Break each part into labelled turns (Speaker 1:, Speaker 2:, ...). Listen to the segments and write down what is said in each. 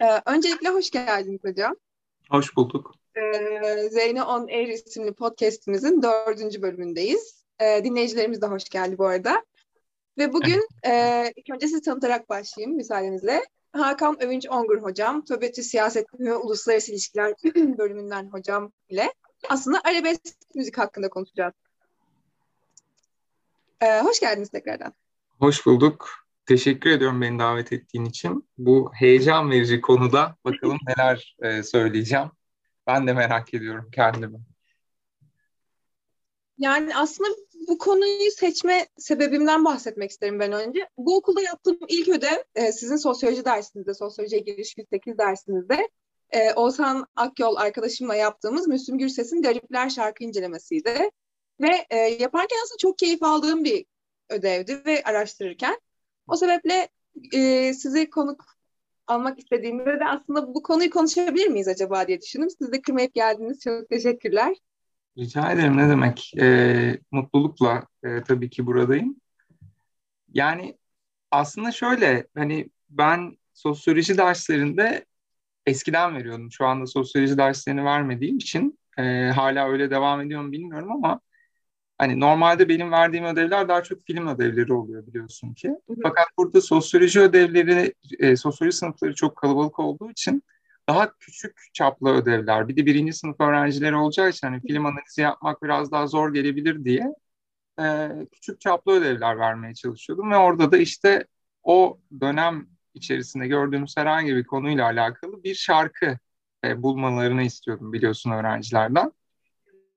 Speaker 1: Ee, öncelikle hoş geldiniz hocam.
Speaker 2: Hoş bulduk.
Speaker 1: Ee, Zeyne On Air isimli podcastimizin dördüncü bölümündeyiz. Ee, dinleyicilerimiz de hoş geldi bu arada. Ve bugün e, ilk önce sizi tanıtarak başlayayım müsaadenizle. Hakan Övünç Ongur hocam, TÖBETÜ Siyaset ve Uluslararası İlişkiler bölümünden hocam ile aslında arabesk müzik hakkında konuşacağız. Ee, hoş geldiniz tekrardan.
Speaker 2: Hoş bulduk. Teşekkür ediyorum beni davet ettiğin için. Bu heyecan verici konuda bakalım neler e, söyleyeceğim. Ben de merak ediyorum kendimi.
Speaker 1: Yani aslında bu konuyu seçme sebebimden bahsetmek isterim ben önce. Bu okulda yaptığım ilk ödev e, sizin sosyoloji dersinizde, sosyolojiye giriş 108 dersinizde e, Oğuzhan Akyol arkadaşımla yaptığımız Müslüm Gürses'in Garipler şarkı incelemesiydi. Ve yaparken aslında çok keyif aldığım bir ödevdi ve araştırırken. O sebeple e, sizi konuk almak istediğimde de aslında bu konuyu konuşabilir miyiz acaba diye düşündüm. Siz de kırmayıp geldiniz. Çok teşekkürler.
Speaker 2: Rica ederim ne demek. E, mutlulukla e, tabii ki buradayım. Yani aslında şöyle hani ben sosyoloji derslerinde eskiden veriyordum. Şu anda sosyoloji derslerini vermediğim için e, hala öyle devam ediyor mu bilmiyorum ama Hani normalde benim verdiğim ödevler daha çok film ödevleri oluyor biliyorsun ki. Fakat burada sosyoloji ödevleri, e, sosyoloji sınıfları çok kalabalık olduğu için daha küçük çaplı ödevler. Bir de birinci sınıf öğrencileri olacağı için hani film analizi yapmak biraz daha zor gelebilir diye e, küçük çaplı ödevler vermeye çalışıyordum. Ve orada da işte o dönem içerisinde gördüğümüz herhangi bir konuyla alakalı bir şarkı e, bulmalarını istiyordum biliyorsun öğrencilerden.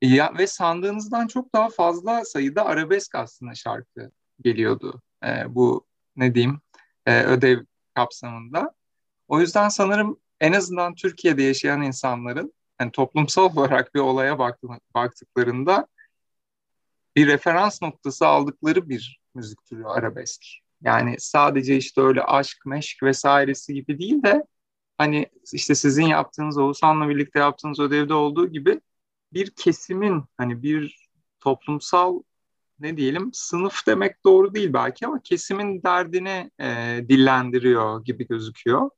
Speaker 2: Ya ve sandığınızdan çok daha fazla sayıda arabesk aslında şarkı geliyordu. E, bu ne diyeyim e, ödev kapsamında. O yüzden sanırım en azından Türkiye'de yaşayan insanların yani toplumsal olarak bir olaya baktıklarında bir referans noktası aldıkları bir müzik türü arabesk. Yani sadece işte öyle aşk, meşk vesairesi gibi değil de hani işte sizin yaptığınız Oğuzhan'la birlikte yaptığınız ödevde olduğu gibi bir kesimin hani bir toplumsal ne diyelim sınıf demek doğru değil belki ama kesimin derdini e, dillendiriyor gibi gözüküyor.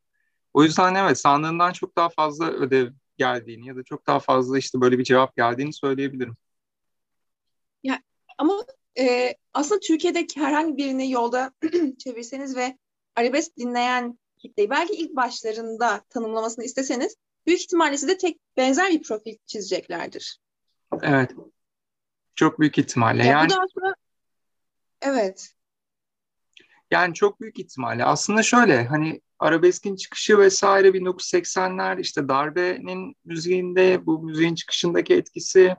Speaker 2: O yüzden evet sandığından çok daha fazla ödev geldiğini ya da çok daha fazla işte böyle bir cevap geldiğini söyleyebilirim.
Speaker 1: Ya ama e, aslında Türkiye'deki herhangi birini yolda çevirseniz ve arabesk dinleyen kitleyi belki ilk başlarında tanımlamasını isteseniz büyük ihtimalle size tek benzer bir profil çizeceklerdir.
Speaker 2: Evet. Çok büyük ihtimalle.
Speaker 1: Ya
Speaker 2: yani
Speaker 1: bu da aslında evet.
Speaker 2: Yani çok büyük ihtimalle. Aslında şöyle hani arabeskin çıkışı vesaire 1980'ler işte darbenin müziğinde bu müziğin çıkışındaki etkisi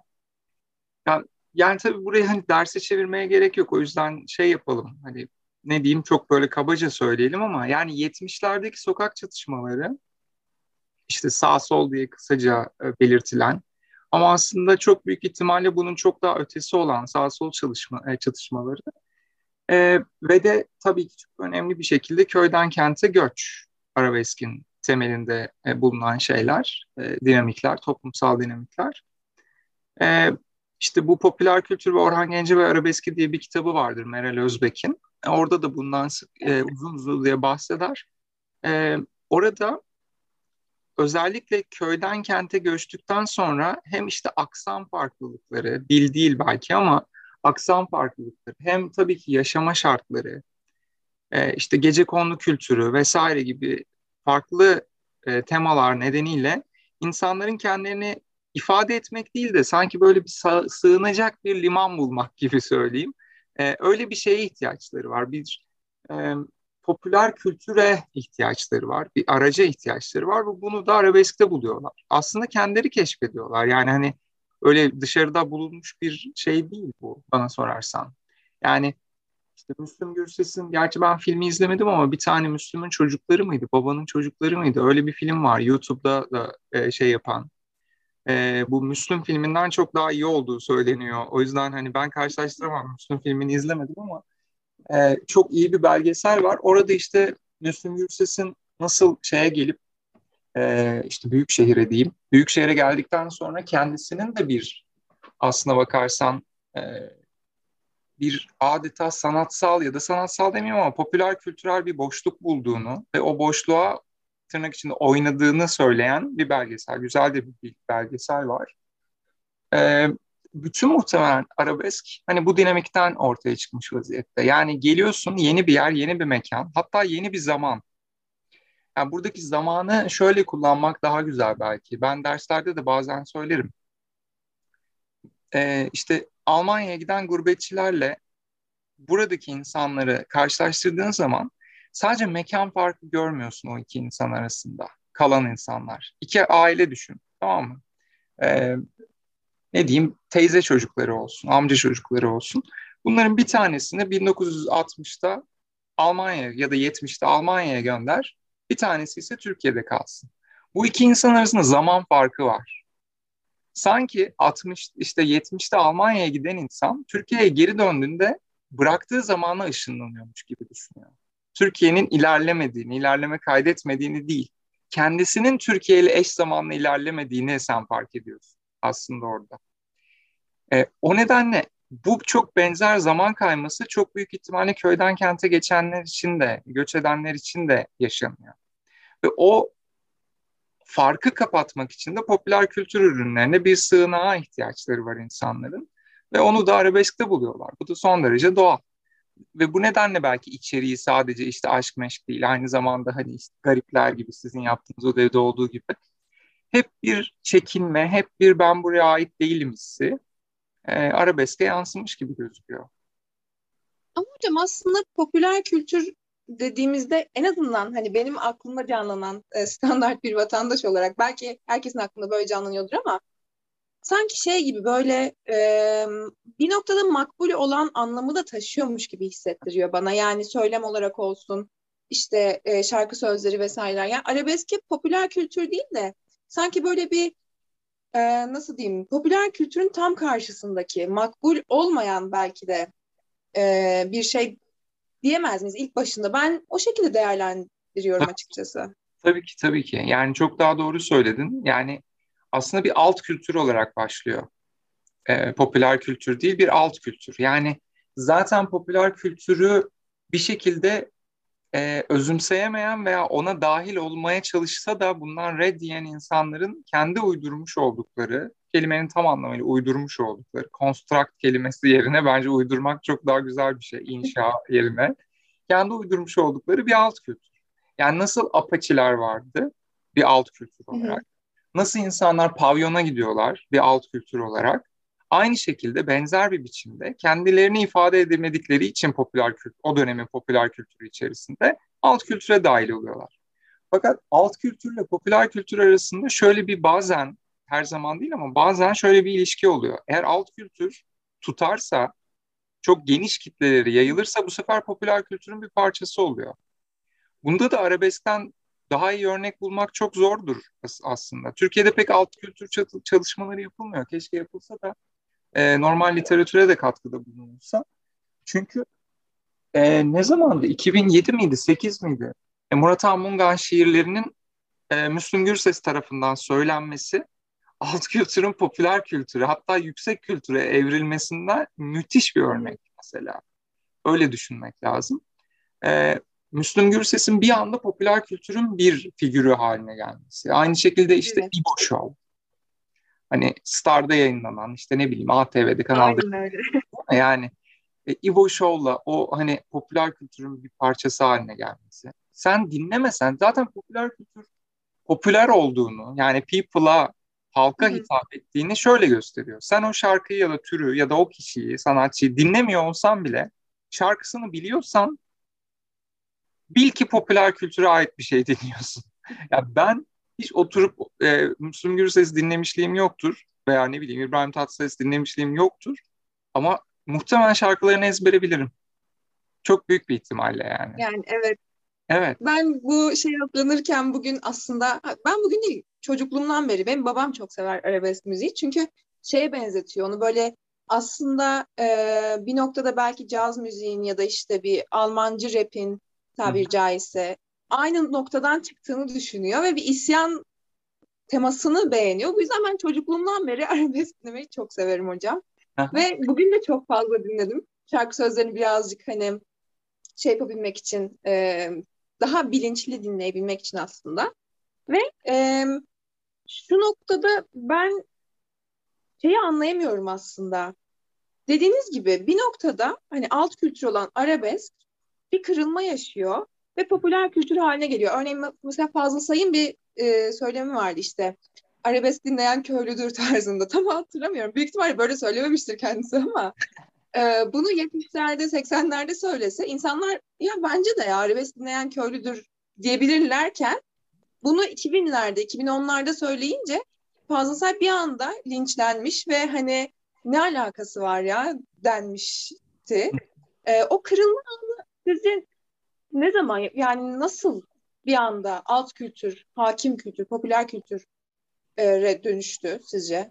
Speaker 2: yani, yani tabii burayı hani derse çevirmeye gerek yok. O yüzden şey yapalım hani ne diyeyim çok böyle kabaca söyleyelim ama yani 70'lerdeki sokak çatışmaları işte sağ sol diye kısaca e, belirtilen ama aslında çok büyük ihtimalle bunun çok daha ötesi olan sağ sol çalışma, e, çatışmaları e, ve de tabii ki çok önemli bir şekilde köyden kente göç arabeskin temelinde e, bulunan şeyler, e, dinamikler, toplumsal dinamikler. E, işte bu popüler kültür ve Orhan Gence ve Arabeski diye bir kitabı vardır Meral Özbek'in. E, orada da bundan e, uzun uzun diye bahseder. E, orada özellikle köyden kente göçtükten sonra hem işte aksan farklılıkları, dil değil belki ama aksan farklılıkları, hem tabii ki yaşama şartları, e, işte gece kondu kültürü vesaire gibi farklı e, temalar nedeniyle insanların kendilerini ifade etmek değil de sanki böyle bir sığınacak bir liman bulmak gibi söyleyeyim. E, öyle bir şeye ihtiyaçları var. Bir popüler kültüre ihtiyaçları var. Bir araca ihtiyaçları var ve bunu da arabeskte buluyorlar. Aslında kendileri keşfediyorlar. Yani hani öyle dışarıda bulunmuş bir şey değil bu bana sorarsan. Yani işte Müslüm Gürses'in, gerçi ben filmi izlemedim ama bir tane Müslüm'ün çocukları mıydı, babanın çocukları mıydı? Öyle bir film var YouTube'da da e, şey yapan. E, bu Müslüm filminden çok daha iyi olduğu söyleniyor. O yüzden hani ben karşılaştıramam Müslüm filmini izlemedim ama e, çok iyi bir belgesel var. Orada işte Müslüm Gürses'in nasıl şeye gelip e, işte büyük şehire diyeyim. Büyük şehire geldikten sonra kendisinin de bir aslına bakarsan e, bir adeta sanatsal ya da sanatsal demiyorum ama popüler kültürel bir boşluk bulduğunu ve o boşluğa tırnak içinde oynadığını söyleyen bir belgesel. Güzel de bir belgesel var. Ee, bütün muhtemelen arabesk hani bu dinamikten ortaya çıkmış vaziyette. Yani geliyorsun yeni bir yer, yeni bir mekan, hatta yeni bir zaman. Yani buradaki zamanı şöyle kullanmak daha güzel belki. Ben derslerde de bazen söylerim. Ee, işte Almanya'ya giden gurbetçilerle buradaki insanları karşılaştırdığın zaman sadece mekan farkı görmüyorsun o iki insan arasında. Kalan insanlar. İki aile düşün. Tamam mı? Ee, ne diyeyim teyze çocukları olsun, amca çocukları olsun. Bunların bir tanesini 1960'ta Almanya ya da 70'te Almanya'ya gönder. Bir tanesi ise Türkiye'de kalsın. Bu iki insan arasında zaman farkı var. Sanki 60 işte 70'te Almanya'ya giden insan Türkiye'ye geri döndüğünde bıraktığı zamana ışınlanıyormuş gibi düşünüyor. Türkiye'nin ilerlemediğini, ilerleme kaydetmediğini değil, kendisinin Türkiye ile eş zamanlı ilerlemediğini sen fark ediyorsun aslında orada. E, o nedenle bu çok benzer zaman kayması çok büyük ihtimalle köyden kente geçenler için de, göç edenler için de yaşanıyor. Ve o farkı kapatmak için de popüler kültür ürünlerine bir sığınağa ihtiyaçları var insanların. Ve onu da arabeskte buluyorlar. Bu da son derece doğal. Ve bu nedenle belki içeriği sadece işte aşk meşk değil. Aynı zamanda hani işte garipler gibi sizin yaptığınız o devde olduğu gibi. Hep bir çekinme, hep bir ben buraya ait değilim hissi e, arabeske yansımış gibi gözüküyor.
Speaker 1: Ama hocam aslında popüler kültür dediğimizde en azından hani benim aklımda canlanan e, standart bir vatandaş olarak belki herkesin aklında böyle canlanıyordur ama sanki şey gibi böyle e, bir noktada makbul olan anlamı da taşıyormuş gibi hissettiriyor bana. Yani söylem olarak olsun işte e, şarkı sözleri vesaireler. Yani arabesk popüler kültür değil de sanki böyle bir e, nasıl diyeyim popüler kültürün tam karşısındaki makbul olmayan belki de e, bir şey diyemez miyiz ilk başında? Ben o şekilde değerlendiriyorum açıkçası.
Speaker 2: Tabii ki tabii ki. Yani çok daha doğru söyledin. Yani aslında bir alt kültür olarak başlıyor. E, popüler kültür değil bir alt kültür. Yani zaten popüler kültürü bir şekilde e, özümseyemeyen veya ona dahil olmaya çalışsa da bundan red diyen insanların kendi uydurmuş oldukları, kelimenin tam anlamıyla uydurmuş oldukları, construct kelimesi yerine bence uydurmak çok daha güzel bir şey, inşa yerine. Kendi uydurmuş oldukları bir alt kültür. Yani nasıl apaçiler vardı bir alt kültür olarak. Nasıl insanlar pavyona gidiyorlar bir alt kültür olarak. Aynı şekilde benzer bir biçimde kendilerini ifade edemedikleri için popüler kültür, o dönemin popüler kültürü içerisinde alt kültüre dahil oluyorlar. Fakat alt kültürle popüler kültür arasında şöyle bir bazen, her zaman değil ama bazen şöyle bir ilişki oluyor. Eğer alt kültür tutarsa, çok geniş kitleleri yayılırsa bu sefer popüler kültürün bir parçası oluyor. Bunda da arabeskten daha iyi örnek bulmak çok zordur aslında. Türkiye'de pek alt kültür çalışmaları yapılmıyor. Keşke yapılsa da e, normal literatüre de katkıda bulunursa. Çünkü e, ne zamandı? 2007 miydi, 8 miydi? E, Murat Anmungan şiirlerinin e, Müslüm Gürses tarafından söylenmesi alt kültürün popüler kültüre hatta yüksek kültüre evrilmesinden müthiş bir örnek mesela. Öyle düşünmek lazım. E, Müslüm Gürses'in bir anda popüler kültürün bir figürü haline gelmesi. Aynı şekilde işte evet. İbo Show. Hani Star'da yayınlanan işte ne bileyim ATV'de kanalda. yani e, Ivo Show'la o hani popüler kültürün bir parçası haline gelmesi. Sen dinlemesen zaten popüler kültür popüler olduğunu yani people'a halka Hı-hı. hitap ettiğini şöyle gösteriyor. Sen o şarkıyı ya da türü ya da o kişiyi, sanatçıyı dinlemiyor olsan bile şarkısını biliyorsan bil ki popüler kültüre ait bir şey dinliyorsun. ya yani ben hiç oturup e, Müslüm Gürses dinlemişliğim yoktur veya ne bileyim İbrahim Tatlıses dinlemişliğim yoktur. Ama muhtemelen şarkılarını ezbere bilirim. Çok büyük bir ihtimalle yani.
Speaker 1: Yani evet.
Speaker 2: Evet.
Speaker 1: Ben bu şey hazırlanırken bugün aslında ben bugün değil çocukluğumdan beri benim babam çok sever arabesk müziği çünkü şeye benzetiyor onu böyle aslında e, bir noktada belki caz müziğin ya da işte bir Almancı rap'in tabiri caizse aynı noktadan çıktığını düşünüyor ve bir isyan temasını beğeniyor. Bu yüzden ben çocukluğumdan beri arabesk dinlemeyi çok severim hocam. ve bugün de çok fazla dinledim. Şarkı sözlerini birazcık hani şey yapabilmek için, e, daha bilinçli dinleyebilmek için aslında. Ve e, şu noktada ben şeyi anlayamıyorum aslında. Dediğiniz gibi bir noktada hani alt kültür olan arabesk bir kırılma yaşıyor ve popüler kültür haline geliyor. Örneğin mesela Fazıl Say'ın bir e, söylemi vardı işte. Arabesk dinleyen köylüdür tarzında. Tam hatırlamıyorum. Büyük ihtimalle böyle söylememiştir kendisi ama e, bunu 70'lerde 80'lerde söylese insanlar ya bence de ya arabesk dinleyen köylüdür diyebilirlerken bunu 2000'lerde 2010'larda söyleyince Fazıl Say bir anda linçlenmiş ve hani ne alakası var ya denmişti. E, o kırılma anı sizce ne zaman yani nasıl bir anda alt kültür, hakim kültür, popüler kültür e, dönüştü sizce?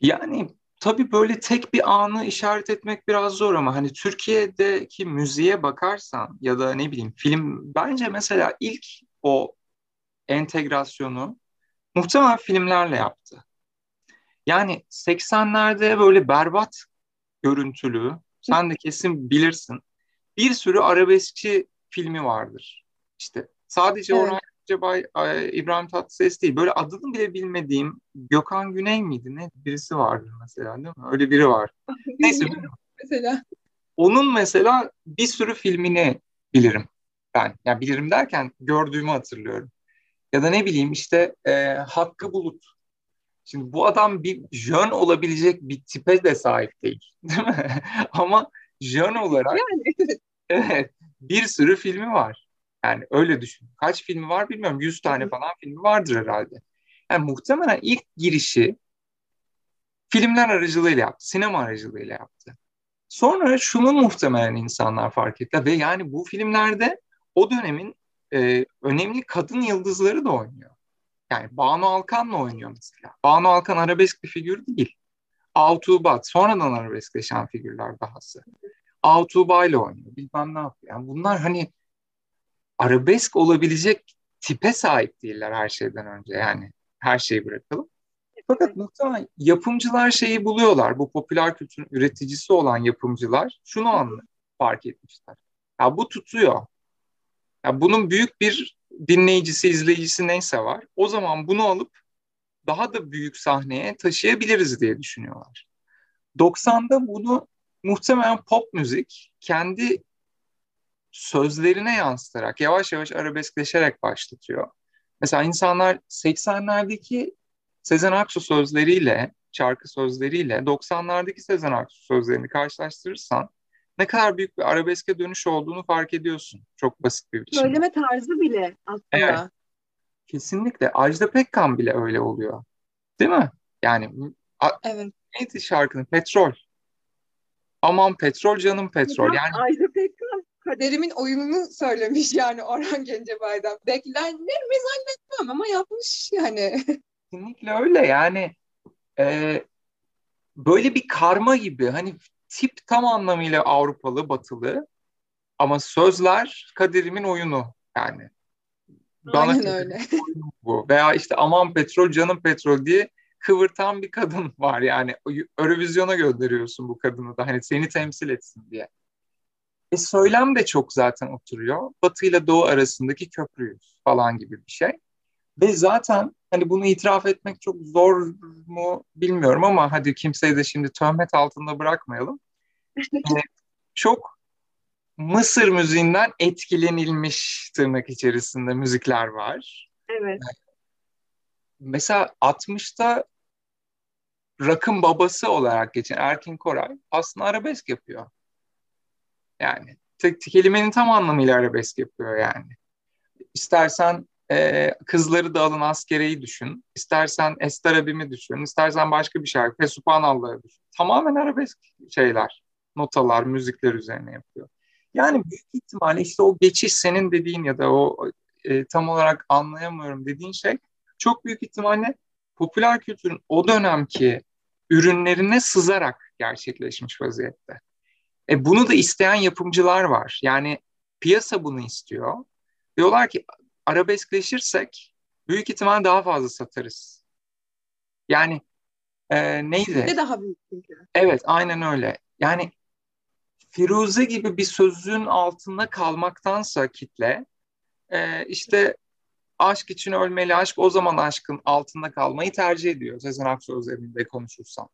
Speaker 2: Yani tabii böyle tek bir anı işaret etmek biraz zor ama hani Türkiye'deki müziğe bakarsan ya da ne bileyim film bence mesela ilk o entegrasyonu muhtemelen filmlerle yaptı. Yani 80'lerde böyle berbat görüntülü, sen de kesin bilirsin. Bir sürü arabeskçi filmi vardır. İşte sadece evet. Orhan Cebay, İbrahim Tatlıses değil. Böyle adını bile bilmediğim Gökhan Güney miydi? Ne birisi vardır mesela değil mi? Öyle biri var. Neyse. mesela. Onun mesela bir sürü filmini bilirim ben. Yani bilirim derken gördüğümü hatırlıyorum. Ya da ne bileyim işte e, Hakkı Bulut. Şimdi bu adam bir jön olabilecek bir tipe de sahip değil. Değil mi? Ama jön olarak yani. evet bir sürü filmi var. Yani öyle düşün. Kaç filmi var bilmiyorum. 100 tane falan filmi vardır herhalde. Yani muhtemelen ilk girişi filmler aracılığıyla yaptı. Sinema aracılığıyla yaptı. Sonra şunu muhtemelen insanlar fark etti ve yani bu filmlerde o dönemin e, önemli kadın yıldızları da oynuyor. Yani Banu Alkan'la oynuyor mesela. Banu Alkan arabesk bir figür değil. Altuğbat sonradan arabeskleşen figürler dahası. Altuğba ile oynuyor. Bilmem ne yapıyor. Yani bunlar hani arabesk olabilecek tipe sahip değiller her şeyden önce. Yani her şeyi bırakalım. Fakat muhtemelen yapımcılar şeyi buluyorlar. Bu popüler kültürün üreticisi olan yapımcılar şunu anlı fark etmişler. Ya bu tutuyor. Ya bunun büyük bir dinleyicisi, izleyicisi neyse var. O zaman bunu alıp daha da büyük sahneye taşıyabiliriz diye düşünüyorlar. 90'da bunu muhtemelen pop müzik kendi sözlerine yansıtarak yavaş yavaş arabeskleşerek başlatıyor. Mesela insanlar 80'lerdeki Sezen Aksu sözleriyle, şarkı sözleriyle 90'lardaki Sezen Aksu sözlerini karşılaştırırsan ne kadar büyük bir arabeske dönüş olduğunu fark ediyorsun. Çok basit bir biçimde.
Speaker 1: Söyleme tarzı bile aslında. Evet.
Speaker 2: Kesinlikle. Ajda Pekkan bile öyle oluyor. Değil mi? Yani evet. neydi şarkının? Petrol. Aman petrol canım petrol. Yani
Speaker 1: Ajda Pekkan kaderimin oyununu söylemiş yani Orhan Gencebay'dan. Beklenenlerimi zannetmem ama yapmış yani.
Speaker 2: Kesinlikle öyle yani e, böyle bir karma gibi hani tip tam anlamıyla Avrupalı, batılı ama sözler kaderimin oyunu yani.
Speaker 1: Aynen öyle.
Speaker 2: Bu. Veya işte aman petrol canım petrol diye kıvırtan bir kadın var yani. Eurovizyona gönderiyorsun bu kadını da hani seni temsil etsin diye. E söylem de çok zaten oturuyor. Batı ile Doğu arasındaki köprüyüz falan gibi bir şey. Ve zaten hani bunu itiraf etmek çok zor mu bilmiyorum ama hadi kimseyi de şimdi töhmet altında bırakmayalım. yani çok Mısır müziğinden etkilenilmiş tırnak içerisinde müzikler var.
Speaker 1: Evet.
Speaker 2: Mesela 60'ta rakın babası olarak geçen Erkin Koray aslında arabesk yapıyor. Yani tek kelimenin tam anlamıyla arabesk yapıyor yani. İstersen e, kızları da alın askereyi düşün. İstersen Ester abimi düşün. İstersen başka bir şarkı. Fesubhanallah'ı düşün. Tamamen arabesk şeyler. Notalar, müzikler üzerine yapıyor. Yani büyük ihtimalle işte o geçiş senin dediğin ya da o e, tam olarak anlayamıyorum dediğin şey çok büyük ihtimalle popüler kültürün o dönemki ürünlerine sızarak gerçekleşmiş vaziyette. E, bunu da isteyen yapımcılar var. Yani piyasa bunu istiyor. Diyorlar ki arabeskleşirsek büyük ihtimal daha fazla satarız. Yani e, neydi?
Speaker 1: Ne daha büyük çünkü.
Speaker 2: Evet aynen öyle. Yani Firuze gibi bir sözün altında kalmaktansa kitle e, işte aşk için ölmeli aşk o zaman aşkın altında kalmayı tercih ediyor Sezen Aksu özelinde konuşursam.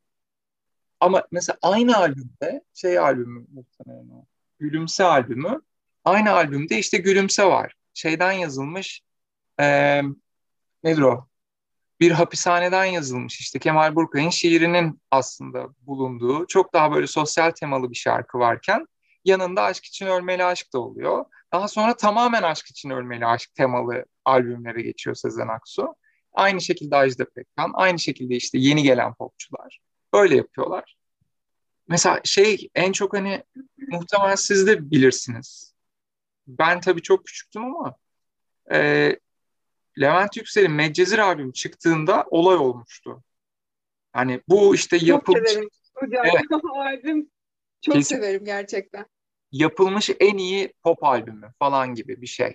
Speaker 2: Ama mesela aynı albümde şey albümü muhtemelen o. Gülümse albümü. Aynı albümde işte Gülümse var. Şeyden yazılmış e, nedir o? Bir hapishaneden yazılmış işte Kemal Burkay'ın şiirinin aslında bulunduğu çok daha böyle sosyal temalı bir şarkı varken yanında Aşk için Ölmeli Aşk da oluyor. Daha sonra tamamen Aşk için Ölmeli Aşk temalı albümlere geçiyor Sezen Aksu. Aynı şekilde Ajda Pekkan, aynı şekilde işte yeni gelen popçular. Öyle yapıyorlar. Mesela şey en çok hani muhtemelen siz de bilirsiniz. Ben tabii çok küçüktüm ama e, Levent Yüksel'in Medcezir albüm çıktığında olay olmuştu. Hani bu işte yapılmış...
Speaker 1: Çok severim. Hocam evet. albüm çok Kesin, severim gerçekten.
Speaker 2: Yapılmış en iyi pop albümü falan gibi bir şey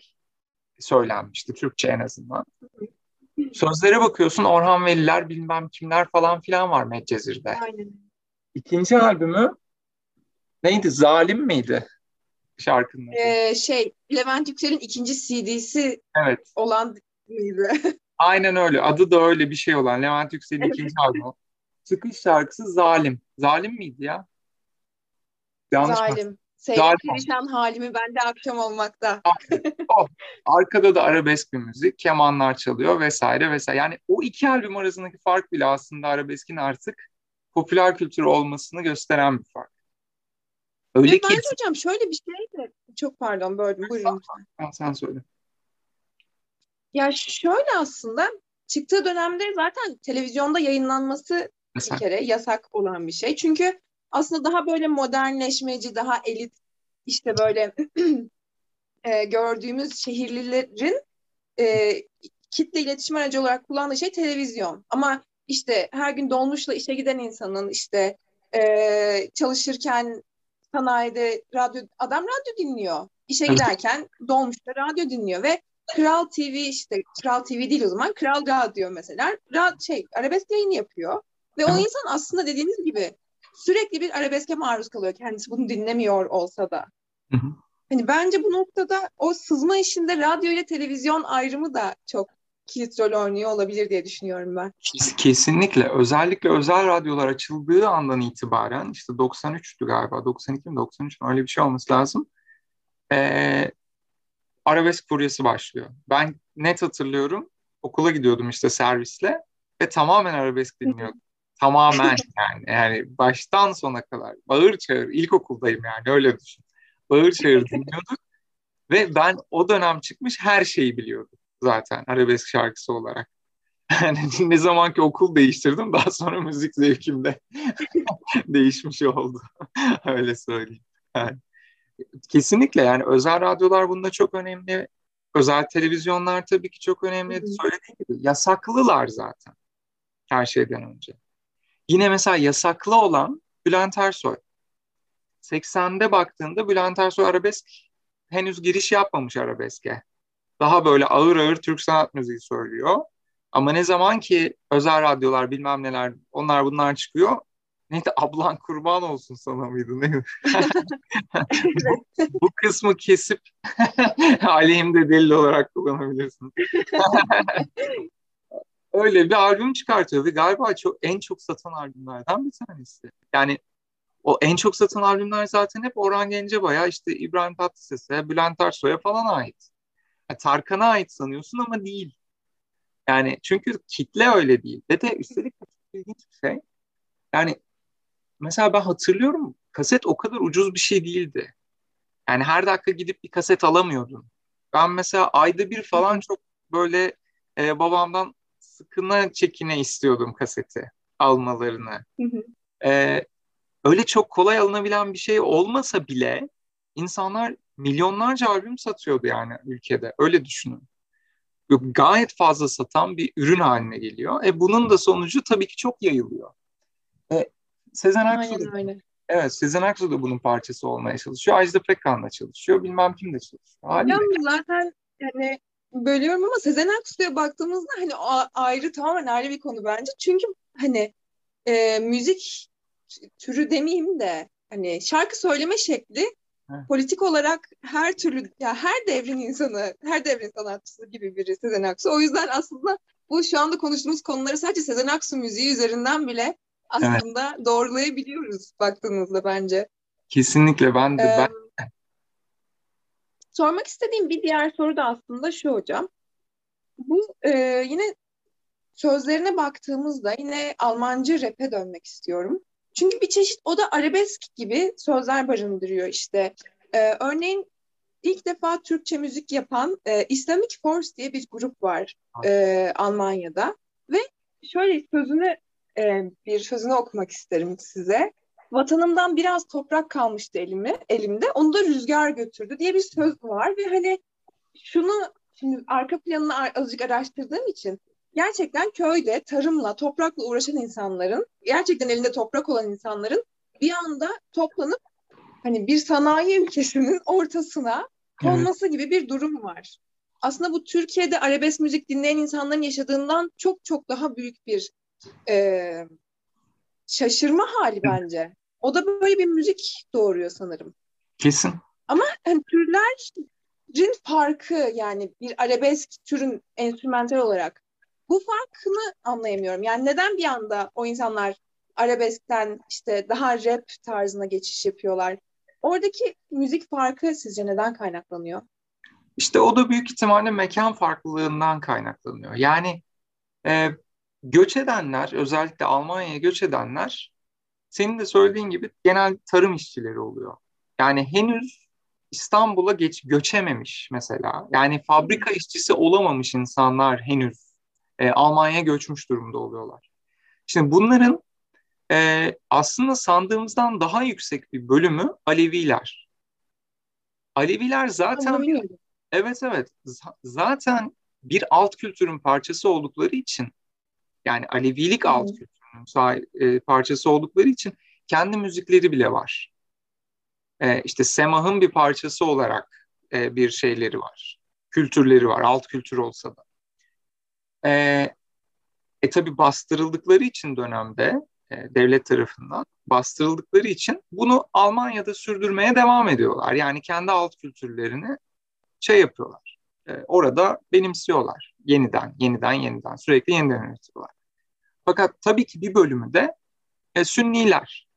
Speaker 2: söylenmişti Türkçe en azından. Sözlere bakıyorsun Orhan Veliler bilmem kimler falan filan var Medcezir'de. Aynen. İkinci albümü neydi? Zalim miydi? Şarkının adı.
Speaker 1: Ee, şey Levent Yüksel'in ikinci CD'si evet. olan mıydı?
Speaker 2: Aynen öyle. Adı da öyle bir şey olan. Levent Yüksel'in evet. ikinci albümü. Çıkış şarkısı Zalim. Zalim miydi ya?
Speaker 1: Yanlış Zalim. Mı? Sevgili perişan halimi bende akşam olmakta.
Speaker 2: oh. Arkada da arabesk bir müzik, kemanlar çalıyor vesaire vesaire. Yani o iki albüm arasındaki fark bile aslında arabeskin artık popüler kültür olmasını gösteren bir fark.
Speaker 1: Öyle Ve ki... Bence hocam şöyle bir şey de çok pardon böldüm buyurun
Speaker 2: Sen, sen söyle.
Speaker 1: Ya şöyle aslında çıktığı dönemde zaten televizyonda yayınlanması Mesela. bir kere yasak olan bir şey. Çünkü aslında daha böyle modernleşmeci, daha elit işte böyle e, gördüğümüz şehirlilerin e, kitle iletişim aracı olarak kullandığı şey televizyon. Ama işte her gün dolmuşla işe giden insanın işte e, çalışırken sanayide radyo adam radyo dinliyor. İşe giderken dolmuşta radyo dinliyor ve Kral TV işte Kral TV değil o zaman Kral Radyo mesela rad, şey arabesk yayını yapıyor ve o insan aslında dediğiniz gibi sürekli bir arabeske maruz kalıyor kendisi bunu dinlemiyor olsa da. Hani bence bu noktada o sızma işinde radyo ile televizyon ayrımı da çok kilit rol oynuyor olabilir diye düşünüyorum ben.
Speaker 2: Kesinlikle. Özellikle özel radyolar açıldığı andan itibaren işte 93'tü galiba. 92 mi 93 mi öyle bir şey olması lazım. Ee, arabesk furyası başlıyor. Ben net hatırlıyorum. Okula gidiyordum işte servisle ve tamamen arabesk dinliyordum. Tamamen yani. Yani baştan sona kadar. Bağır çağır. İlkokuldayım yani öyle düşün. Bağır çağır dinliyorduk. Ve ben o dönem çıkmış her şeyi biliyordum zaten arabesk şarkısı olarak. Yani ne zaman ki okul değiştirdim daha sonra müzik zevkim de değişmiş oldu. Öyle söyleyeyim. Yani, kesinlikle yani özel radyolar bunda çok önemli. Özel televizyonlar tabii ki çok önemli. Söylediğim gibi yasaklılar zaten her şeyden önce. Yine mesela yasaklı olan Bülent Ersoy. 80'de baktığında Bülent Ersoy arabesk henüz giriş yapmamış arabeske daha böyle ağır ağır Türk sanat müziği söylüyor. Ama ne zaman ki özel radyolar bilmem neler onlar bunlar çıkıyor neydi ablan kurban olsun sana mıydı ne? bu, bu kısmı kesip aleyhimde delil olarak kullanabilirsin. Öyle bir albüm çıkartıyor ve galiba çok en çok satan albümlerden bir tanesi. Yani o en çok satan albümler zaten hep Orhan Gencebay'a, işte İbrahim Tatlıses'e, Bülent Ersoy'a falan ait. Tarkan'a ait sanıyorsun ama değil. Yani çünkü kitle öyle değil. Ve de üstelik ilginç bir şey. Yani mesela ben hatırlıyorum kaset o kadar ucuz bir şey değildi. Yani her dakika gidip bir kaset alamıyordun. Ben mesela ayda bir falan çok böyle e, babamdan sıkına çekine istiyordum kaseti almalarını. E, öyle çok kolay alınabilen bir şey olmasa bile insanlar milyonlarca albüm satıyordu yani ülkede. Öyle düşünün. Gayet fazla satan bir ürün haline geliyor. E bunun da sonucu tabii ki çok yayılıyor. E, Sezen Aksu öyle. Evet, Sezen Aksu da bunun parçası olmaya çalışıyor. Ajda Pekkan da çalışıyor. Bilmem kim de çalışıyor.
Speaker 1: Haliyle. Zaten yani bölüyorum ama Sezen Aksu'ya baktığımızda hani ayrı tamamen ayrı bir konu bence. Çünkü hani e, müzik türü demeyeyim de hani şarkı söyleme şekli
Speaker 2: Evet.
Speaker 1: politik olarak her türlü ya her devrin insanı, her devrin sanatçısı gibi biri Sezen Aksu. O yüzden aslında bu şu anda konuştuğumuz konuları sadece Sezen Aksu müziği üzerinden bile aslında doğrulayabiliyoruz baktığınızda bence.
Speaker 2: Kesinlikle ben de
Speaker 1: Ee,
Speaker 2: ben
Speaker 1: sormak istediğim bir diğer soru da aslında şu hocam. Bu e, yine sözlerine baktığımızda yine Almancı rap'e dönmek istiyorum. Çünkü bir çeşit o da arabesk gibi sözler barındırıyor işte. E, örneğin ilk defa Türkçe müzik yapan e, Islamic Force diye bir grup var e, Almanya'da ve şöyle sözünü e, bir sözünü okumak isterim size. Vatanımdan biraz toprak kalmıştı elimi, elimde. Onu da rüzgar götürdü diye bir söz var ve hani şunu şimdi arka planını azıcık araştırdığım için gerçekten köyde tarımla, toprakla uğraşan insanların, gerçekten elinde toprak olan insanların bir anda toplanıp hani bir sanayi ülkesinin ortasına konması gibi bir durum var. Aslında bu Türkiye'de arabesk müzik dinleyen insanların yaşadığından çok çok daha büyük bir e, şaşırma hali bence. O da böyle bir müzik doğuruyor sanırım.
Speaker 2: kesin
Speaker 1: Ama hani türlerin farkı yani bir arabesk türün enstrümantal olarak bu farkını anlayamıyorum. Yani neden bir anda o insanlar arabeskten işte daha rap tarzına geçiş yapıyorlar? Oradaki müzik farkı sizce neden kaynaklanıyor?
Speaker 2: İşte o da büyük ihtimalle mekan farklılığından kaynaklanıyor. Yani e, göç edenler, özellikle Almanya'ya göç edenler, senin de söylediğin gibi genel tarım işçileri oluyor. Yani henüz İstanbul'a geç göçememiş mesela. Yani fabrika işçisi olamamış insanlar henüz e, Almanya'ya göçmüş durumda oluyorlar. Şimdi bunların e, aslında sandığımızdan daha yüksek bir bölümü Aleviler. Aleviler zaten
Speaker 1: Onu bilmiyorum.
Speaker 2: Evet evet Z- zaten bir alt kültürün parçası oldukları için yani Alevilik alt sahi- e, parçası oldukları için kendi müzikleri bile var. E, işte Semah'ın bir parçası olarak e, bir şeyleri var. Kültürleri var alt kültür olsa da. E, e tabii bastırıldıkları için dönemde e, devlet tarafından bastırıldıkları için bunu Almanya'da sürdürmeye devam ediyorlar. Yani kendi alt kültürlerini şey yapıyorlar. E, orada benimsiyorlar. Yeniden, yeniden, yeniden. Sürekli yeniden üretiyorlar. Fakat tabii ki bir bölümü de e, Sünniler.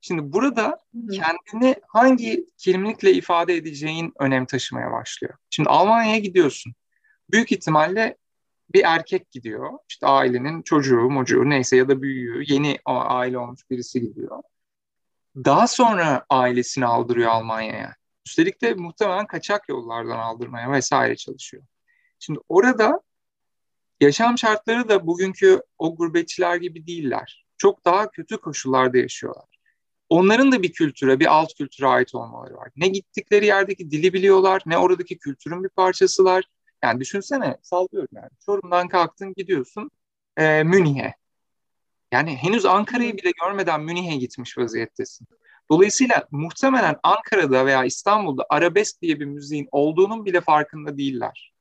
Speaker 2: Şimdi burada kendini hangi kimlikle ifade edeceğin önem taşımaya başlıyor. Şimdi Almanya'ya gidiyorsun. Büyük ihtimalle bir erkek gidiyor. İşte ailenin çocuğu, mocuğu neyse ya da büyüğü, yeni aile olmuş birisi gidiyor. Daha sonra ailesini aldırıyor Almanya'ya. Üstelik de muhtemelen kaçak yollardan aldırmaya vesaire çalışıyor. Şimdi orada yaşam şartları da bugünkü o gurbetçiler gibi değiller. Çok daha kötü koşullarda yaşıyorlar. Onların da bir kültüre, bir alt kültüre ait olmaları var. Ne gittikleri yerdeki dili biliyorlar, ne oradaki kültürün bir parçasılar. Yani düşünsene, sallıyorum yani. Çorum'dan kalktın gidiyorsun e, Münih'e. Yani henüz Ankara'yı bile görmeden Münih'e gitmiş vaziyettesin. Dolayısıyla muhtemelen Ankara'da veya İstanbul'da arabesk diye bir müziğin olduğunun bile farkında değiller.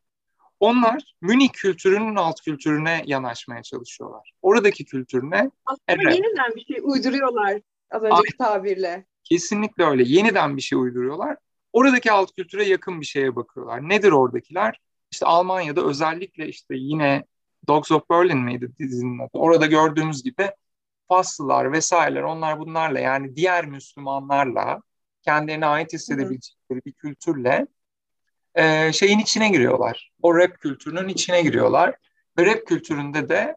Speaker 2: Onlar Münih kültürünün alt kültürüne yanaşmaya çalışıyorlar. Oradaki kültürüne
Speaker 1: Aslında
Speaker 2: Evet.
Speaker 1: yeniden bir şey uyduruyorlar az önceki tabirle.
Speaker 2: kesinlikle öyle yeniden bir şey uyduruyorlar. Oradaki alt kültüre yakın bir şeye bakıyorlar. Nedir oradakiler? İşte Almanya'da özellikle işte yine Dogs of Berlin miydi dizinin adı? Orada gördüğümüz gibi Faslılar vesaireler onlar bunlarla yani diğer Müslümanlarla kendilerine ait hissedebilecekleri bir kültürle e, şeyin içine giriyorlar. O rap kültürünün içine giriyorlar. Ve rap kültüründe de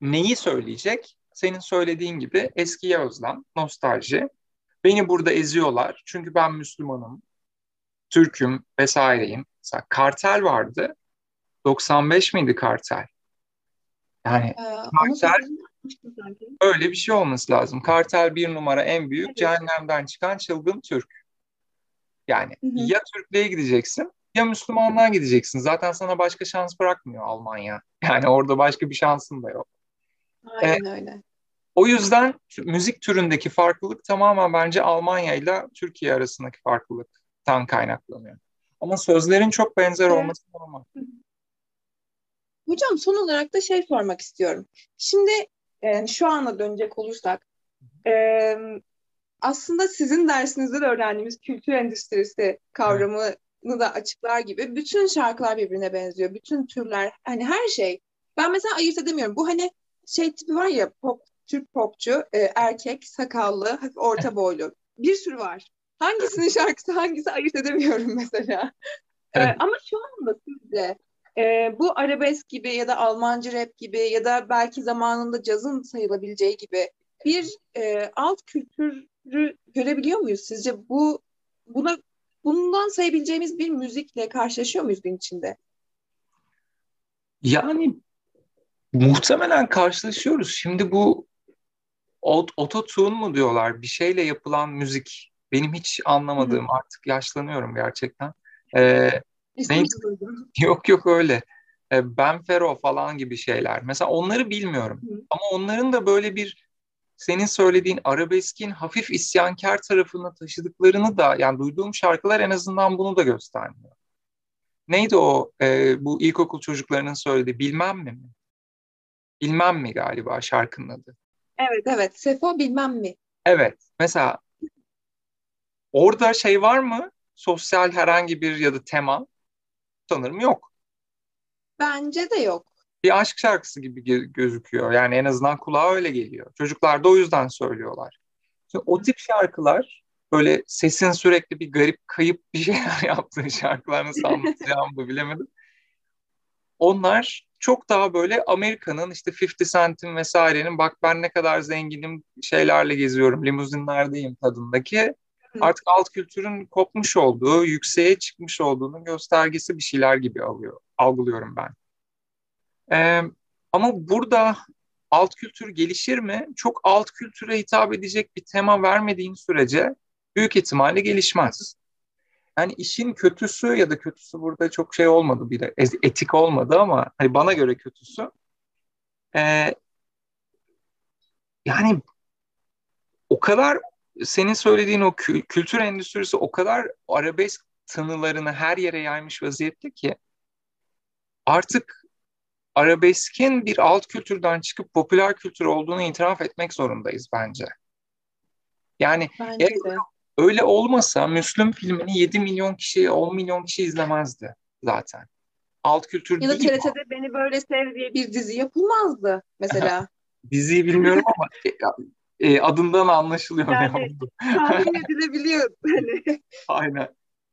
Speaker 2: neyi söyleyecek? Senin söylediğin gibi eskiye özlem, nostalji. Beni burada eziyorlar çünkü ben Müslümanım, Türk'üm vesaireyim. Mesela Kartel vardı. 95 miydi Kartel? Yani
Speaker 1: Ee, sanki.
Speaker 2: öyle bir şey olması lazım. Kartel bir numara en büyük
Speaker 1: Evet.
Speaker 2: cehennemden çıkan çılgın Türk. Yani
Speaker 1: Hı hı.
Speaker 2: ya Türklüğe gideceksin ya Müslümanlığa gideceksin. Zaten sana başka şans bırakmıyor Almanya. Yani orada başka bir şansın da yok.
Speaker 1: Aynen öyle.
Speaker 2: O yüzden müzik türündeki farklılık tamamen bence Almanya ile Türkiye arasındaki farklılıktan kaynaklanıyor. Ama sözlerin çok benzer
Speaker 1: Evet.
Speaker 2: olması normal.
Speaker 1: Hocam son olarak da şey sormak istiyorum. Şimdi e, şu ana dönecek olursak e, aslında sizin dersinizde de öğrendiğimiz kültür endüstrisi kavramını da açıklar gibi bütün şarkılar birbirine benziyor. Bütün türler hani her şey. Ben mesela ayırt edemiyorum. Bu hani şey tipi var ya pop Türk popçu, e, erkek, sakallı, hafif orta boylu. Bir sürü var. Hangisinin şarkısı hangisi ayırt edemiyorum mesela. E, ama şu anda sizde e, bu arabesk gibi ya da Almancı rap gibi ya da belki zamanında cazın sayılabileceği gibi bir e, alt kültürü görebiliyor muyuz? Sizce bu buna bundan sayabileceğimiz bir müzikle karşılaşıyor muyuz gün içinde?
Speaker 2: Yani muhtemelen karşılaşıyoruz. Şimdi bu ototune mu diyorlar? Bir şeyle yapılan müzik. Benim hiç anlamadığım Hı. artık yaşlanıyorum gerçekten. Ee, neydi? Yok yok öyle. Ee, ben Fero falan gibi şeyler. Mesela onları bilmiyorum. Hı. Ama onların da böyle bir senin söylediğin arabeskin hafif isyankar tarafını taşıdıklarını da yani duyduğum şarkılar en azından bunu da göstermiyor. Neydi o e, bu ilkokul çocuklarının söylediği bilmem mi mi? Bilmem mi galiba şarkının adı.
Speaker 1: Evet evet. Sefo bilmem mi?
Speaker 2: Evet. Mesela orada şey var mı? Sosyal herhangi bir ya da tema? Sanırım yok.
Speaker 1: Bence de yok.
Speaker 2: Bir aşk şarkısı gibi gözüküyor. Yani en azından kulağa öyle geliyor. Çocuklar da o yüzden söylüyorlar. Şimdi o tip şarkılar böyle sesin sürekli bir garip kayıp bir şeyler yaptığı şarkılar nasıl anlatacağımı bilemedim. Onlar çok daha böyle Amerika'nın işte 50 Cent'in vesairenin bak ben ne kadar zenginim şeylerle geziyorum, limuzinlerdeyim tadındaki artık alt kültürün kopmuş olduğu, yükseğe çıkmış olduğunun göstergesi bir şeyler gibi alıyor, algılıyorum ben. Ee, ama burada alt kültür gelişir mi? Çok alt kültüre hitap edecek bir tema vermediğin sürece büyük ihtimalle gelişmez. Yani işin kötüsü ya da kötüsü burada çok şey olmadı bir de etik olmadı ama hani bana göre kötüsü e, yani o kadar senin söylediğin o kü- kültür endüstrisi o kadar arabesk tanılarını her yere yaymış vaziyette ki artık arabeskin bir alt kültürden çıkıp popüler kültür olduğunu itiraf etmek zorundayız bence. Yani bence de. Öyle olmasa Müslüm filmini 7 milyon kişi, 10 milyon kişi izlemezdi zaten. Alt kültür
Speaker 1: ya da değil TRT'de mi? Beni Böyle Sev diye bir dizi yapılmazdı mesela.
Speaker 2: Diziyi bilmiyorum ama e, e, adından anlaşılıyor
Speaker 1: yani, ne Tahmin edilebiliyor.
Speaker 2: Hani. Aynen.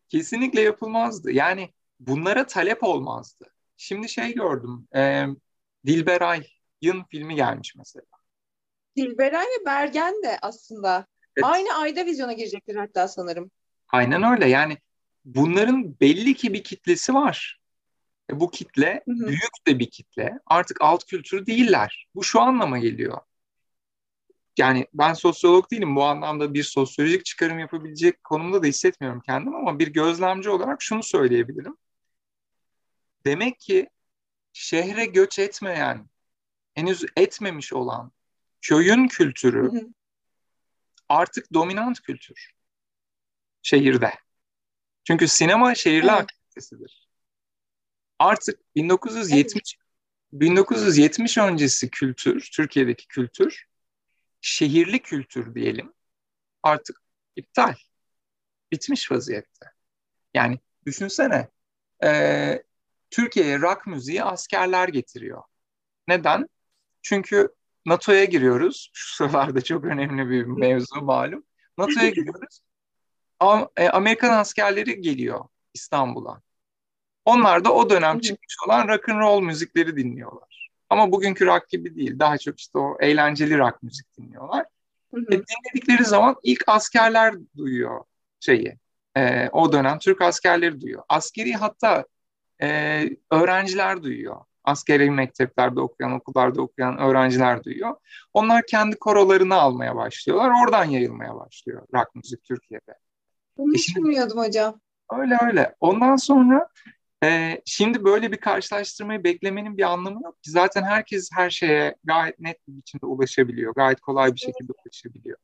Speaker 2: Kesinlikle yapılmazdı. Yani bunlara talep olmazdı. Şimdi şey gördüm. E, Dilberay'ın filmi gelmiş mesela.
Speaker 1: Dilberay ve Bergen de aslında Evet. Aynı ayda vizyona girecektir hatta sanırım.
Speaker 2: Aynen öyle. Yani bunların belli ki bir kitlesi var. E, bu kitle hı hı. büyük de bir kitle. Artık alt kültürü değiller. Bu şu anlama geliyor. Yani ben sosyolog değilim. Bu anlamda bir sosyolojik çıkarım yapabilecek konumda da hissetmiyorum kendim ama bir gözlemci olarak şunu söyleyebilirim. Demek ki şehre göç etmeyen, henüz etmemiş olan köyün kültürü hı hı artık dominant kültür şehirde. Çünkü sinema şehirli evet. aktivitesidir. Artık 1970 evet. 1970 öncesi kültür, Türkiye'deki kültür, şehirli kültür diyelim, artık iptal. Bitmiş vaziyette. Yani düşünsene, e, Türkiye'ye rock müziği askerler getiriyor. Neden? Çünkü NATO'ya giriyoruz. Şu sıralarda çok önemli bir mevzu malum. NATO'ya giriyoruz. E, Amerikan askerleri geliyor İstanbul'a. Onlar da o dönem çıkmış olan rock and roll müzikleri dinliyorlar. Ama bugünkü rock gibi değil. Daha çok işte o eğlenceli rock müzik dinliyorlar. Hı hı. E, dinledikleri zaman ilk askerler duyuyor şeyi. E, o dönem Türk askerleri duyuyor. Askeri hatta e, öğrenciler duyuyor askeri mekteplerde okuyan, okullarda okuyan öğrenciler duyuyor. Onlar kendi korolarını almaya başlıyorlar. Oradan yayılmaya başlıyor rock müzik Türkiye'de.
Speaker 1: Bunu e hiç bilmiyordum hocam.
Speaker 2: Öyle öyle. Ondan sonra e, şimdi böyle bir karşılaştırmayı beklemenin bir anlamı yok ki. Zaten herkes her şeye gayet net bir biçimde ulaşabiliyor. Gayet kolay bir şekilde ulaşabiliyor.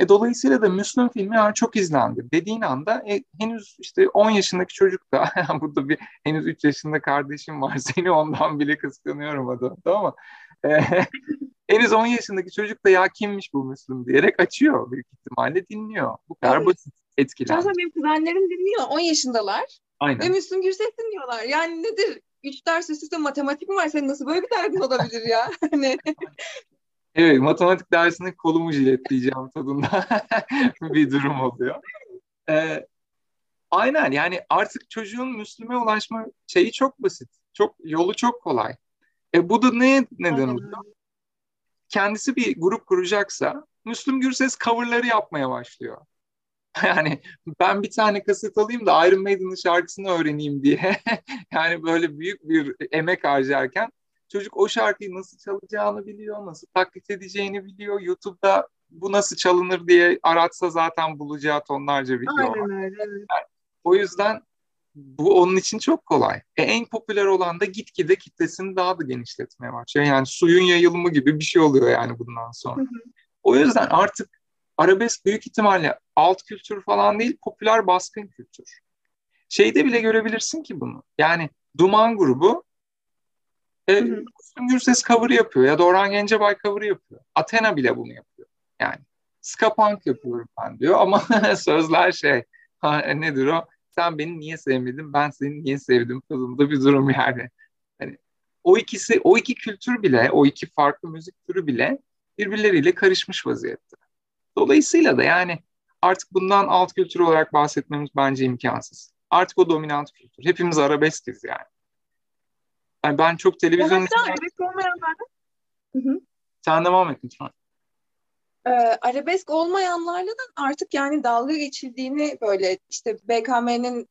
Speaker 2: E, dolayısıyla da Müslüm filmi yani çok izlendi. Dediğin anda e, henüz işte 10 yaşındaki çocuk da burada bir henüz 3 yaşında kardeşim var. Seni ondan bile kıskanıyorum adı. Tamam mı? E, Henüz 10 yaşındaki çocuk da ya kimmiş bu Müslüm diyerek açıyor büyük ihtimalle dinliyor. Bu kadar evet. basit etkilen.
Speaker 1: Mesela benim kuzenlerim dinliyor 10 yaşındalar. Aynen. Ve Müslüm Gürses dinliyorlar. Yani nedir? Üç ders üst üste matematik mi var? Senin nasıl böyle bir derdin olabilir ya? Hani
Speaker 2: Evet, matematik dersini kolumu jiletleyeceğim tadında bir durum oluyor. Ee, aynen yani artık çocuğun Müslüme ulaşma şeyi çok basit. Çok yolu çok kolay. E bu da ne neden oluyor? Kendisi bir grup kuracaksa Müslüm Gürses coverları yapmaya başlıyor. Yani ben bir tane kaset alayım da Iron Maiden'ın şarkısını öğreneyim diye. yani böyle büyük bir emek harcarken çocuk o şarkıyı nasıl çalacağını biliyor, nasıl taklit edeceğini biliyor. YouTube'da bu nasıl çalınır diye aratsa zaten bulacağı tonlarca video
Speaker 1: Aynen öyle. Evet. Yani,
Speaker 2: o yüzden bu onun için çok kolay. E, en popüler olan da gitgide kitlesini daha da genişletmeye başlıyor. Yani suyun yayılımı gibi bir şey oluyor yani bundan sonra. o yüzden artık arabesk büyük ihtimalle alt kültür falan değil, popüler baskın kültür. Şeyde bile görebilirsin ki bunu. Yani Duman grubu e, Müslüm Gürses cover yapıyor ya da Orhan Gencebay cover yapıyor. Athena bile bunu yapıyor. Yani ska punk yapıyorum ben diyor ama sözler şey ha, nedir o? Sen beni niye sevmedin? Ben seni niye sevdim? Tadında bir durum yani. yani. O ikisi, o iki kültür bile, o iki farklı müzik türü bile birbirleriyle karışmış vaziyette. Dolayısıyla da yani artık bundan alt kültür olarak bahsetmemiz bence imkansız. Artık o dominant kültür. Hepimiz arabeskiz yani. Yani ben çok televizyon...
Speaker 1: Hatta arabesk olmayanlardan...
Speaker 2: Sen devam et lütfen.
Speaker 1: Ee, arabesk olmayanlarla da artık yani dalga geçildiğini böyle işte BKM'nin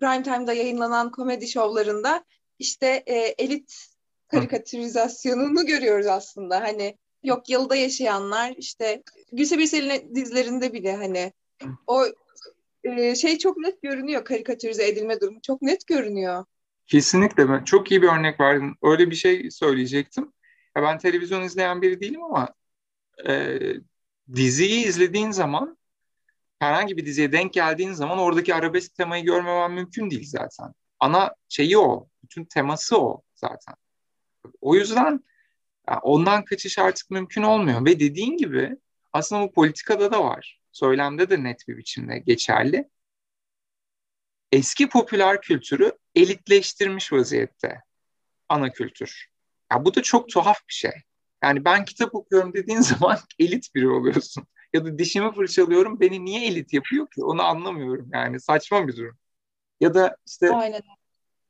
Speaker 1: prime time'da yayınlanan komedi şovlarında işte e, elit karikatürizasyonunu görüyoruz aslında. Hani yok yılda yaşayanlar işte Gülse Birsel'in dizilerinde bile hani o e, şey çok net görünüyor karikatürize edilme durumu çok net görünüyor.
Speaker 2: Kesinlikle ben çok iyi bir örnek verdin. Öyle bir şey söyleyecektim. Ya ben televizyon izleyen biri değilim ama e, diziyi izlediğin zaman herhangi bir diziye denk geldiğin zaman oradaki arabesk temayı görmemen mümkün değil zaten. Ana şeyi o. Bütün teması o zaten. O yüzden ondan kaçış artık mümkün olmuyor. Ve dediğin gibi aslında bu politikada da var. Söylemde de net bir biçimde geçerli. Eski popüler kültürü elitleştirmiş vaziyette ana kültür. Ya bu da çok tuhaf bir şey. Yani ben kitap okuyorum dediğin zaman elit biri oluyorsun. Ya da dişimi fırçalıyorum beni niye elit yapıyor ki? Onu anlamıyorum yani saçma bir durum. Ya da işte Aynen.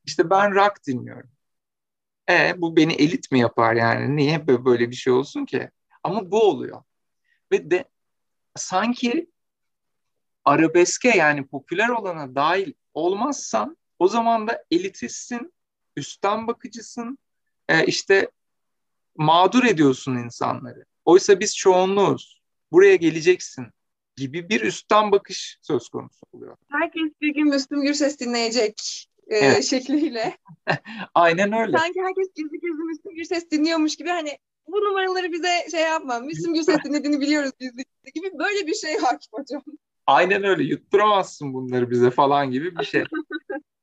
Speaker 2: işte ben rock dinliyorum. E bu beni elit mi yapar yani? Niye böyle bir şey olsun ki? Ama bu oluyor. Ve de sanki arabeske yani popüler olana dahil olmazsan o zaman da elitistsin, üstten bakıcısın, e, işte mağdur ediyorsun insanları. Oysa biz çoğunluğuz. Buraya geleceksin gibi bir üstten bakış söz konusu oluyor.
Speaker 1: Herkes bir gün Müslüm Gürses dinleyecek e, evet. şekliyle.
Speaker 2: Aynen öyle.
Speaker 1: Sanki herkes gizli gizli Müslüm Gürses dinliyormuş gibi hani bu numaraları bize şey yapma. Müslüm Gürses dinlediğini biliyoruz gizli gibi böyle bir şey hakim hocam.
Speaker 2: Aynen öyle yutturamazsın bunları bize falan gibi bir şey.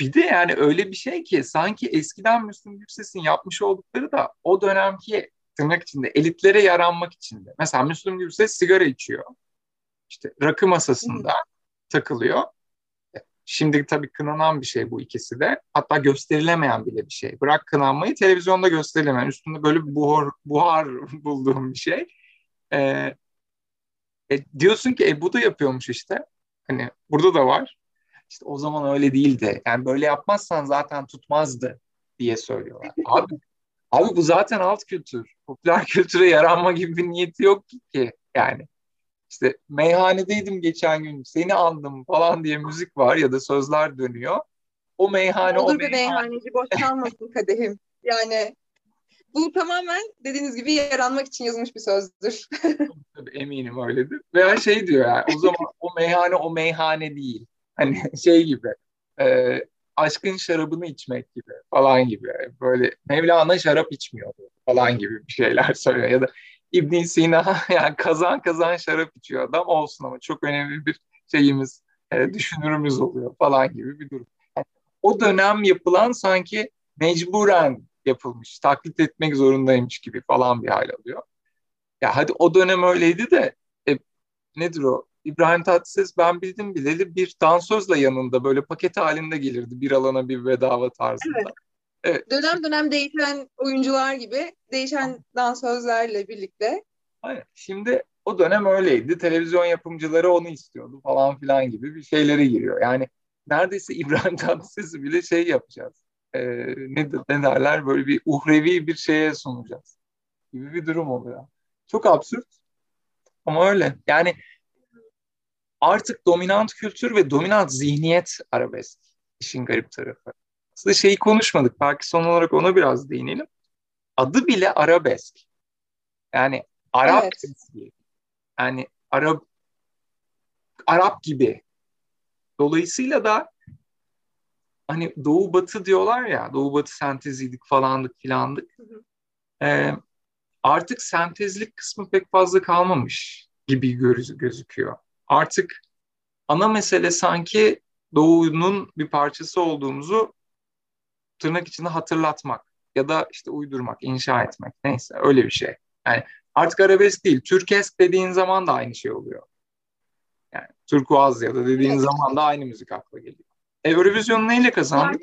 Speaker 2: bir de yani öyle bir şey ki sanki eskiden Müslüm Gürses'in yapmış oldukları da o dönemki tırnak içinde elitlere yaranmak içinde. Mesela Müslüm Gürses sigara içiyor. İşte rakı masasında takılıyor. Şimdi tabii kınanan bir şey bu ikisi de. Hatta gösterilemeyen bile bir şey. Bırak kınanmayı televizyonda gösterilemeyen. Üstünde böyle bir buhar, buhar bulduğum bir şey. Ee, e, diyorsun ki e, bu da yapıyormuş işte. Hani burada da var. İşte o zaman öyle değildi. Yani böyle yapmazsan zaten tutmazdı diye söylüyorlar. Abi, abi bu zaten alt kültür. Popüler kültüre yaranma gibi bir niyeti yok ki yani. İşte meyhanedeydim geçen gün seni andım falan diye müzik var ya da sözler dönüyor. O meyhane
Speaker 1: Olur o meyhane. meyhaneci boş kalmasın kadehim. Yani bu tamamen dediğiniz gibi yaranmak için yazılmış bir sözdür.
Speaker 2: Tabii eminim öyledir. Veya şey diyor yani o zaman o meyhane o meyhane değil. Hani şey gibi e, aşkın şarabını içmek gibi falan gibi. Böyle Mevlana şarap içmiyordu falan gibi bir şeyler söylüyor. Ya da İbn Sina yani kazan kazan şarap içiyor adam olsun ama çok önemli bir şeyimiz, e, düşünürümüz oluyor falan gibi bir durum. Yani o dönem yapılan sanki mecburen yapılmış. Taklit etmek zorundaymış gibi falan bir hal alıyor. Ya hadi o dönem öyleydi de e, nedir o? İbrahim Tatlıses ben bildim bileli bir dansözle yanında böyle paket halinde gelirdi bir alana bir bedava tarzında. Evet.
Speaker 1: evet. Dönem dönem değişen oyuncular gibi değişen dansözlerle birlikte.
Speaker 2: Aynen. Şimdi o dönem öyleydi. Televizyon yapımcıları onu istiyordu falan filan gibi bir şeylere giriyor. Yani neredeyse İbrahim Tatlıses'i bile şey yapacağız. Ee, ne, ne derler böyle bir uhrevi bir şeye sunacağız gibi bir durum oluyor. Çok absürt ama öyle. Yani artık dominant kültür ve dominant zihniyet arabesk işin garip tarafı. Aslında şeyi konuşmadık. Belki son olarak ona biraz değinelim. Adı bile arabesk. Yani Arap evet. Yani Arap Arap gibi. Dolayısıyla da hani doğu batı diyorlar ya doğu batı senteziydik falandık filandık. Ee, artık sentezlik kısmı pek fazla kalmamış gibi göz, gözüküyor. Artık ana mesele sanki doğunun bir parçası olduğumuzu tırnak içinde hatırlatmak ya da işte uydurmak, inşa etmek neyse öyle bir şey. Yani artık arabesk değil, Türkesk dediğin zaman da aynı şey oluyor. Yani turkuaz ya da dediğin evet. zaman da aynı müzik akla geliyor. E, Eurovision neyle kazandı?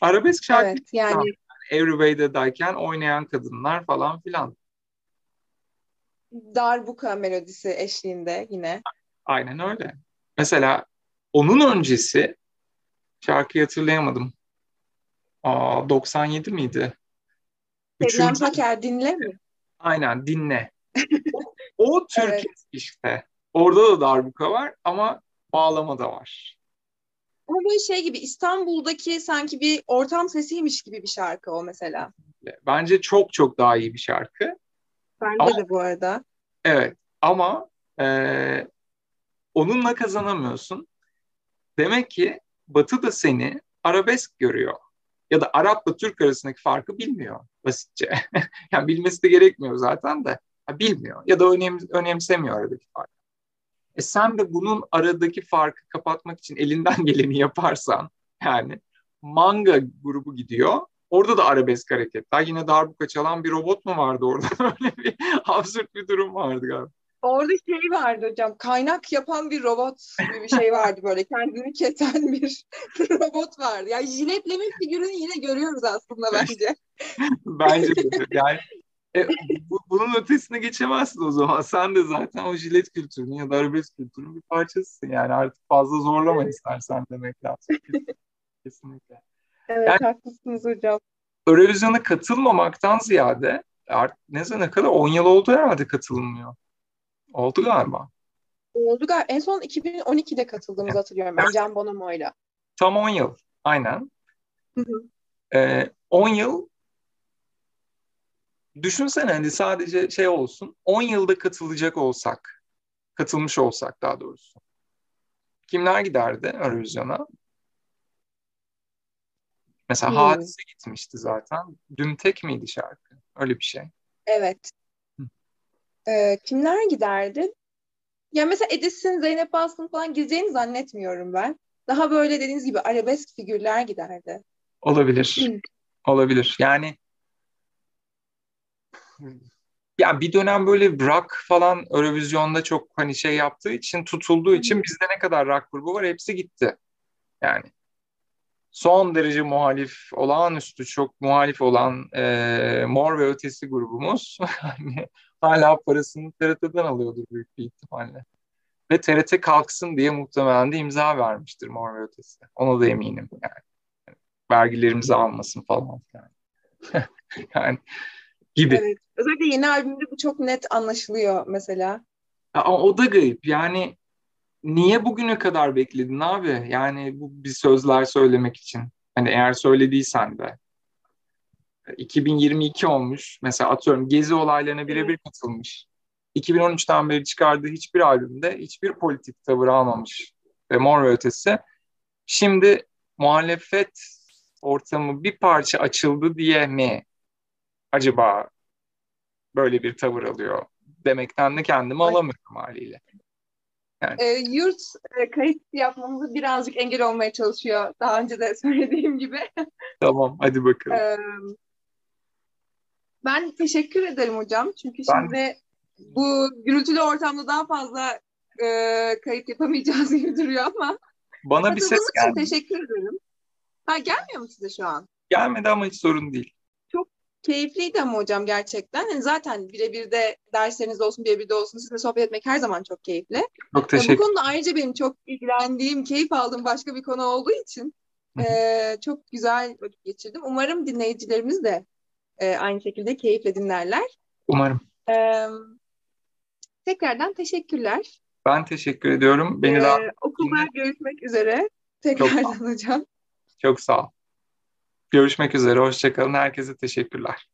Speaker 2: Arabesk şarkı. Evet, yani Everyway'dayken oynayan kadınlar falan filan.
Speaker 1: Darbuka melodisi eşliğinde yine.
Speaker 2: Aynen öyle. Mesela onun öncesi şarkıyı hatırlayamadım. Aa, 97 miydi?
Speaker 1: Şebnem Paker dinle mi?
Speaker 2: Aynen dinle. o, o Türk evet. işte. Orada da darbuka var ama bağlama da var.
Speaker 1: Ama böyle şey gibi İstanbul'daki sanki bir ortam sesiymiş gibi bir şarkı o mesela.
Speaker 2: Bence çok çok daha iyi bir şarkı.
Speaker 1: Bence ama, de bu arada.
Speaker 2: Evet ama e, onunla kazanamıyorsun. Demek ki Batı da seni arabesk görüyor. Ya da Arap'la Türk arasındaki farkı bilmiyor basitçe. yani bilmesi de gerekmiyor zaten de. Ha, bilmiyor ya da önem, önemsemiyor aradaki farkı. E sen de bunun aradaki farkı kapatmak için elinden geleni yaparsan yani manga grubu gidiyor. Orada da arabesk hareketler. Yine darbuka çalan bir robot mu vardı orada? Öyle bir absürt bir durum vardı galiba.
Speaker 1: Orada şey vardı hocam. Kaynak yapan bir robot gibi bir şey vardı böyle. Kendini kesen bir robot vardı. Yani jiletleme figürünü yine görüyoruz aslında bence.
Speaker 2: bence de. Yani e, bu, bunun ötesine geçemezsin o zaman. Sen de zaten o jilet kültürünün ya da arabesk kültürünün bir parçasısın. Yani artık fazla zorlama istersen demek lazım. Kesinlikle.
Speaker 1: Evet yani, haklısınız hocam.
Speaker 2: Eurovision'a katılmamaktan ziyade artık ne zaman kadar 10 yıl oldu herhalde katılmıyor. Oldu galiba.
Speaker 1: Oldu galiba. En son 2012'de katıldığımızı hatırlıyorum ben Can Bonomo'yla.
Speaker 2: Tam 10 yıl. Aynen. Hı hı. Ee, 10 yıl düşünsene hani sadece şey olsun 10 yılda katılacak olsak katılmış olsak daha doğrusu kimler giderdi Eurovision'a? Mesela hmm. Hadise gitmişti zaten. Dün tek miydi şarkı? Öyle bir şey.
Speaker 1: Evet. Ee, kimler giderdi? Ya mesela Edis'in, Zeynep Aslı'nın falan gideceğini zannetmiyorum ben. Daha böyle dediğiniz gibi arabesk figürler giderdi.
Speaker 2: Olabilir. Olabilir. Yani yani bir dönem böyle rock falan Eurovision'da çok hani şey yaptığı için tutulduğu için bizde ne kadar rock grubu var hepsi gitti. Yani son derece muhalif, olağanüstü çok muhalif olan e, Mor ve Ötesi grubumuz hani hala parasını TRT'den alıyordur büyük bir ihtimalle. Ve TRT kalksın diye muhtemelen de imza vermiştir Mor ve Ötesi. Ona da eminim yani. Vergilerimizi almasın falan yani. yani gibi. Evet.
Speaker 1: Özellikle yeni albümde bu çok net anlaşılıyor mesela.
Speaker 2: Ama o da garip. Yani niye bugüne kadar bekledin abi? Yani bu bir sözler söylemek için. Hani eğer söylediysen de. 2022 olmuş. Mesela atıyorum Gezi olaylarına birebir katılmış. 2013'ten beri çıkardığı hiçbir albümde hiçbir politik tavır almamış. Ve Mor ve Ötesi. Şimdi muhalefet ortamı bir parça açıldı diye mi acaba böyle bir tavır alıyor demekten de kendimi alamıyorum haliyle.
Speaker 1: Yani. E, yurt e, kayıt yapmamızı birazcık engel olmaya çalışıyor. Daha önce de söylediğim gibi.
Speaker 2: Tamam hadi bakalım. E,
Speaker 1: ben teşekkür ederim hocam. Çünkü ben... şimdi bu gürültülü ortamda daha fazla e, kayıt yapamayacağız gibi duruyor ama.
Speaker 2: Bana bir ses geldi.
Speaker 1: Teşekkür ederim. Ha gelmiyor mu size şu an?
Speaker 2: Gelmedi ama hiç sorun değil.
Speaker 1: Çok keyifliydi ama hocam gerçekten. Yani zaten birebir de dersleriniz olsun birebir de olsun sizinle sohbet etmek her zaman çok keyifli.
Speaker 2: Çok teşekkür
Speaker 1: Bu konuda ayrıca benim çok ilgilendiğim, keyif aldığım başka bir konu olduğu için e, çok güzel vakit geçirdim. Umarım dinleyicilerimiz de e, aynı şekilde keyifle dinlerler.
Speaker 2: Umarım. E,
Speaker 1: tekrardan teşekkürler.
Speaker 2: Ben teşekkür ediyorum. Beni ee, daha
Speaker 1: okulda görüşmek üzere. Tekrardan hocam.
Speaker 2: Çok sağ ol. Görüşmek üzere. Hoşçakalın. Herkese teşekkürler.